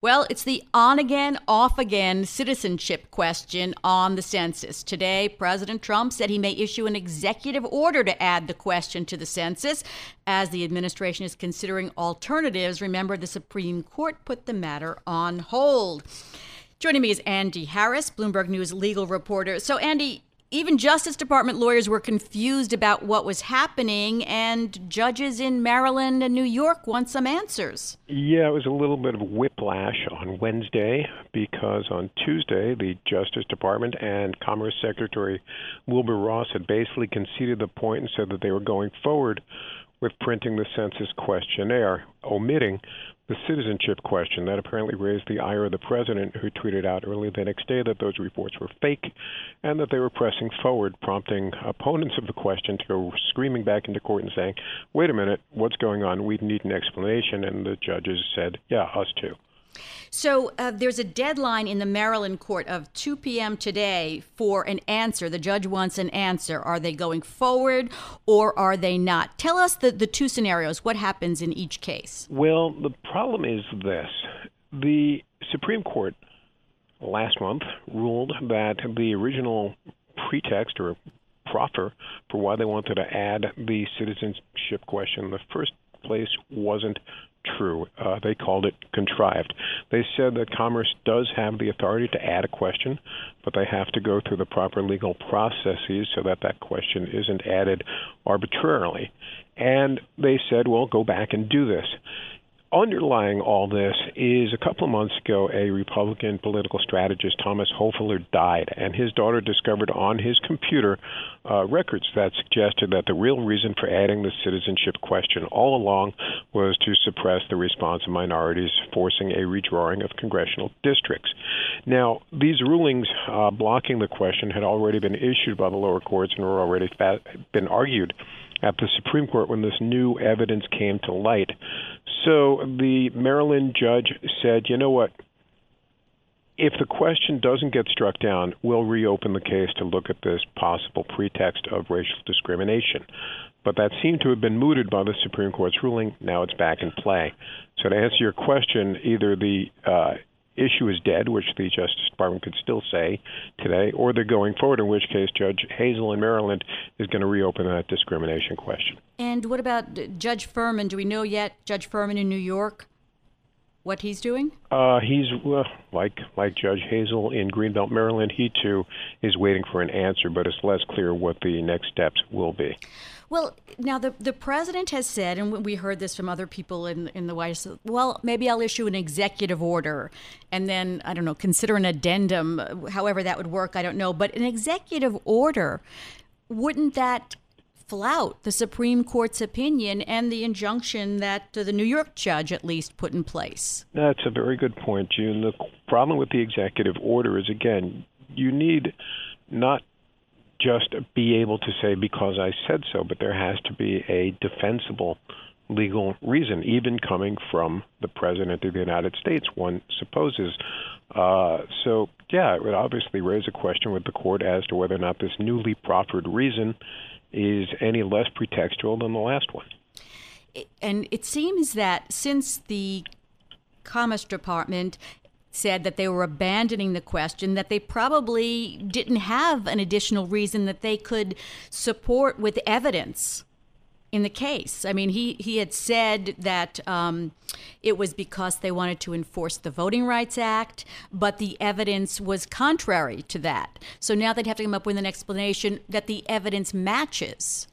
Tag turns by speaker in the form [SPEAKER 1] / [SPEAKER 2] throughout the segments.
[SPEAKER 1] Well, it's the on again, off again citizenship question on the census. Today, President Trump said he may issue an executive order to add the question to the census. As the administration is considering alternatives, remember the Supreme Court put the matter on hold. Joining me is Andy Harris, Bloomberg News legal reporter. So, Andy, even Justice Department lawyers were confused about what was happening, and judges in Maryland and New York want some answers.
[SPEAKER 2] Yeah, it was a little bit of whiplash on Wednesday because on Tuesday, the Justice Department and Commerce Secretary Wilbur Ross had basically conceded the point and said that they were going forward with printing the census questionnaire, omitting the citizenship question that apparently raised the ire of the president, who tweeted out early the next day that those reports were fake and that they were pressing forward, prompting opponents of the question to go screaming back into court and saying, wait a minute, what's going on? We need an explanation. And the judges said, yeah, us too.
[SPEAKER 1] So uh, there's a deadline in the Maryland court of 2 p.m. today for an answer. The judge wants an answer. Are they going forward or are they not? Tell us the, the two scenarios. What happens in each case?
[SPEAKER 2] Well, the problem is this the Supreme Court last month ruled that the original pretext or proffer for why they wanted to add the citizenship question the first place wasn't true. Uh, they called it contrived. They said that Commerce does have the authority to add a question, but they have to go through the proper legal processes so that that question isn't added arbitrarily. And they said, well, go back and do this underlying all this is a couple of months ago, a Republican political strategist, Thomas Hofeller, died, and his daughter discovered on his computer uh, records that suggested that the real reason for adding the citizenship question all along was to suppress the response of minorities, forcing a redrawing of congressional districts. Now, these rulings uh, blocking the question had already been issued by the lower courts and were already fa- been argued at the Supreme Court when this new evidence came to light. So the Maryland judge said, you know what? If the question doesn't get struck down, we'll reopen the case to look at this possible pretext of racial discrimination. But that seemed to have been mooted by the Supreme Court's ruling. Now it's back in play. So to answer your question, either the uh, issue is dead, which the Justice Department could still say today, or they're going forward, in which case Judge Hazel in Maryland is going to reopen that discrimination question.
[SPEAKER 1] And what about Judge Furman? Do we know yet, Judge Furman in New York? What he's doing?
[SPEAKER 2] Uh, he's well, like like Judge Hazel in Greenbelt, Maryland. He too is waiting for an answer, but it's less clear what the next steps will be.
[SPEAKER 1] Well, now the the president has said, and we heard this from other people in in the White House. Well, maybe I'll issue an executive order, and then I don't know, consider an addendum. However, that would work, I don't know. But an executive order, wouldn't that flout the Supreme Court's opinion and the injunction that the New York judge at least put in place?
[SPEAKER 2] That's a very good point, June. The problem with the executive order is again, you need not just be able to say because I said so, but there has to be a defensible legal reason, even coming from the President of the United States, one supposes. Uh, so, yeah, it would obviously raise a question with the court as to whether or not this newly proffered reason is any less pretextual than the last one.
[SPEAKER 1] And it seems that since the Commerce Department said that they were abandoning the question, that they probably didn't have an additional reason that they could support with evidence in the case. I mean, he, he had said that um, it was because they wanted to enforce the Voting Rights Act, but the evidence was contrary to that. So now they'd have to come up with an explanation that the evidence matches.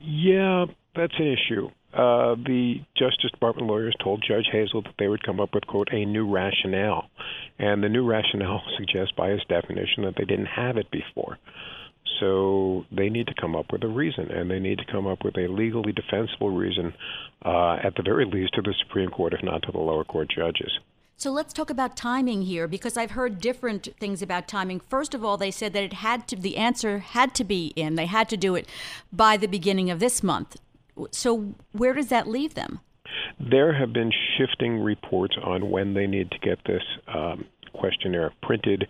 [SPEAKER 2] Yeah, that's an issue. Uh, the Justice Department lawyers told Judge Hazel that they would come up with, quote, a new rationale. And the new rationale suggests, by its definition, that they didn't have it before. So they need to come up with a reason, and they need to come up with a legally defensible reason, uh, at the very least, to the Supreme Court, if not to the lower court judges.
[SPEAKER 1] So let's talk about timing here because I've heard different things about timing. First of all, they said that it had to the answer had to be in. They had to do it by the beginning of this month. So where does that leave them?
[SPEAKER 2] There have been shifting reports on when they need to get this um, questionnaire printed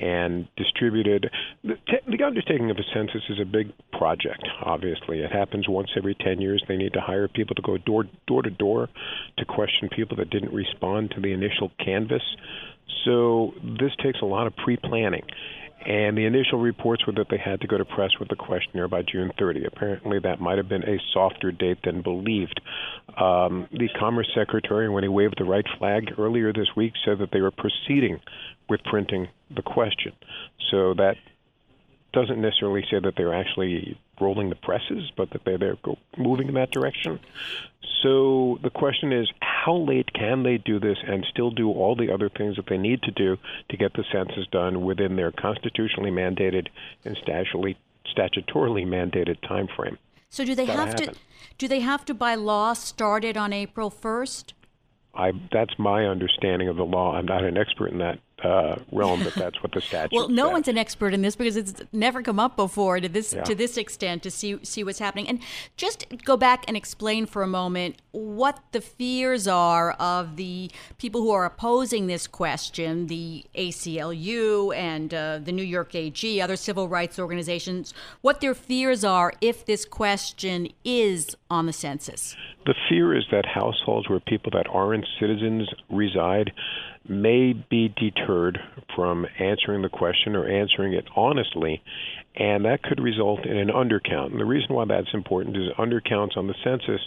[SPEAKER 2] and distributed. The, the, undertaking of a census is a big project, obviously. It happens once every 10 years. They need to hire people to go door, door to door to question people that didn't respond to the initial canvas. So this takes a lot of pre planning. And the initial reports were that they had to go to press with the questionnaire by June 30. Apparently, that might have been a softer date than believed. Um, the Commerce Secretary, when he waved the right flag earlier this week, said that they were proceeding with printing the question. So that doesn't necessarily say that they're actually rolling the presses, but that they're, they're moving in that direction. So the question is, how late can they do this and still do all the other things that they need to do to get the census done within their constitutionally mandated and statutorily, statutorily mandated time frame?
[SPEAKER 1] So do they have happen. to do they have to by law start it on April 1st?
[SPEAKER 2] I that's my understanding of the law. I'm not an expert in that uh, realm, but that's what the statute.
[SPEAKER 1] well, no
[SPEAKER 2] says.
[SPEAKER 1] one's an expert in this because it's never come up before to this yeah. to this extent to see see what's happening. And just go back and explain for a moment what the fears are of the people who are opposing this question, the ACLU and uh, the New York AG, other civil rights organizations, what their fears are if this question is on the census.
[SPEAKER 2] The fear is that households where people that aren't citizens reside may be deterred from answering the question or answering it honestly, and that could result in an undercount. And the reason why that's important is undercounts on the census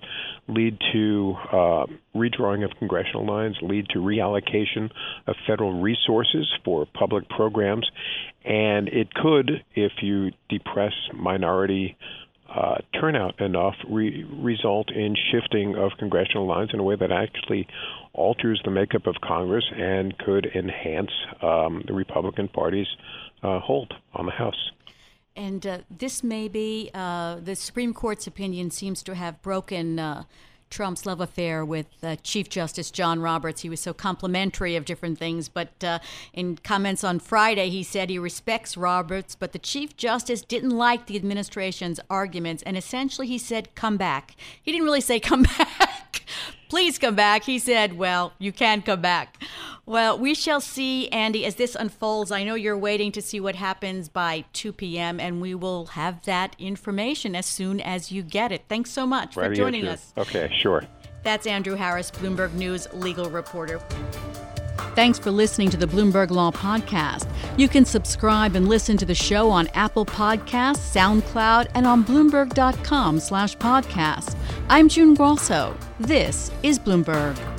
[SPEAKER 2] lead to uh, redrawing of congressional lines, lead to reallocation of federal resources for public programs, and it could, if you depress minority uh, turnout enough re- result in shifting of congressional lines in a way that actually alters the makeup of Congress and could enhance um, the Republican Party's uh, hold on the House.
[SPEAKER 1] And uh, this may be uh, the Supreme Court's opinion seems to have broken uh, Trump's love affair with uh, Chief Justice John Roberts. He was so complimentary of different things, but uh, in comments on Friday, he said he respects Roberts, but the Chief Justice didn't like the administration's arguments, and essentially he said, come back. He didn't really say, come back. Please come back. He said, well, you can come back. Well, we shall see, Andy, as this unfolds. I know you're waiting to see what happens by 2 p.m., and we will have that information as soon as you get it. Thanks so much
[SPEAKER 2] right
[SPEAKER 1] for joining us.
[SPEAKER 2] Okay, sure.
[SPEAKER 1] That's Andrew Harris, Bloomberg News legal reporter. Thanks for listening to the Bloomberg Law Podcast. You can subscribe and listen to the show on Apple Podcasts, SoundCloud, and on Bloomberg.com slash podcast. I'm June Grasso. This is Bloomberg.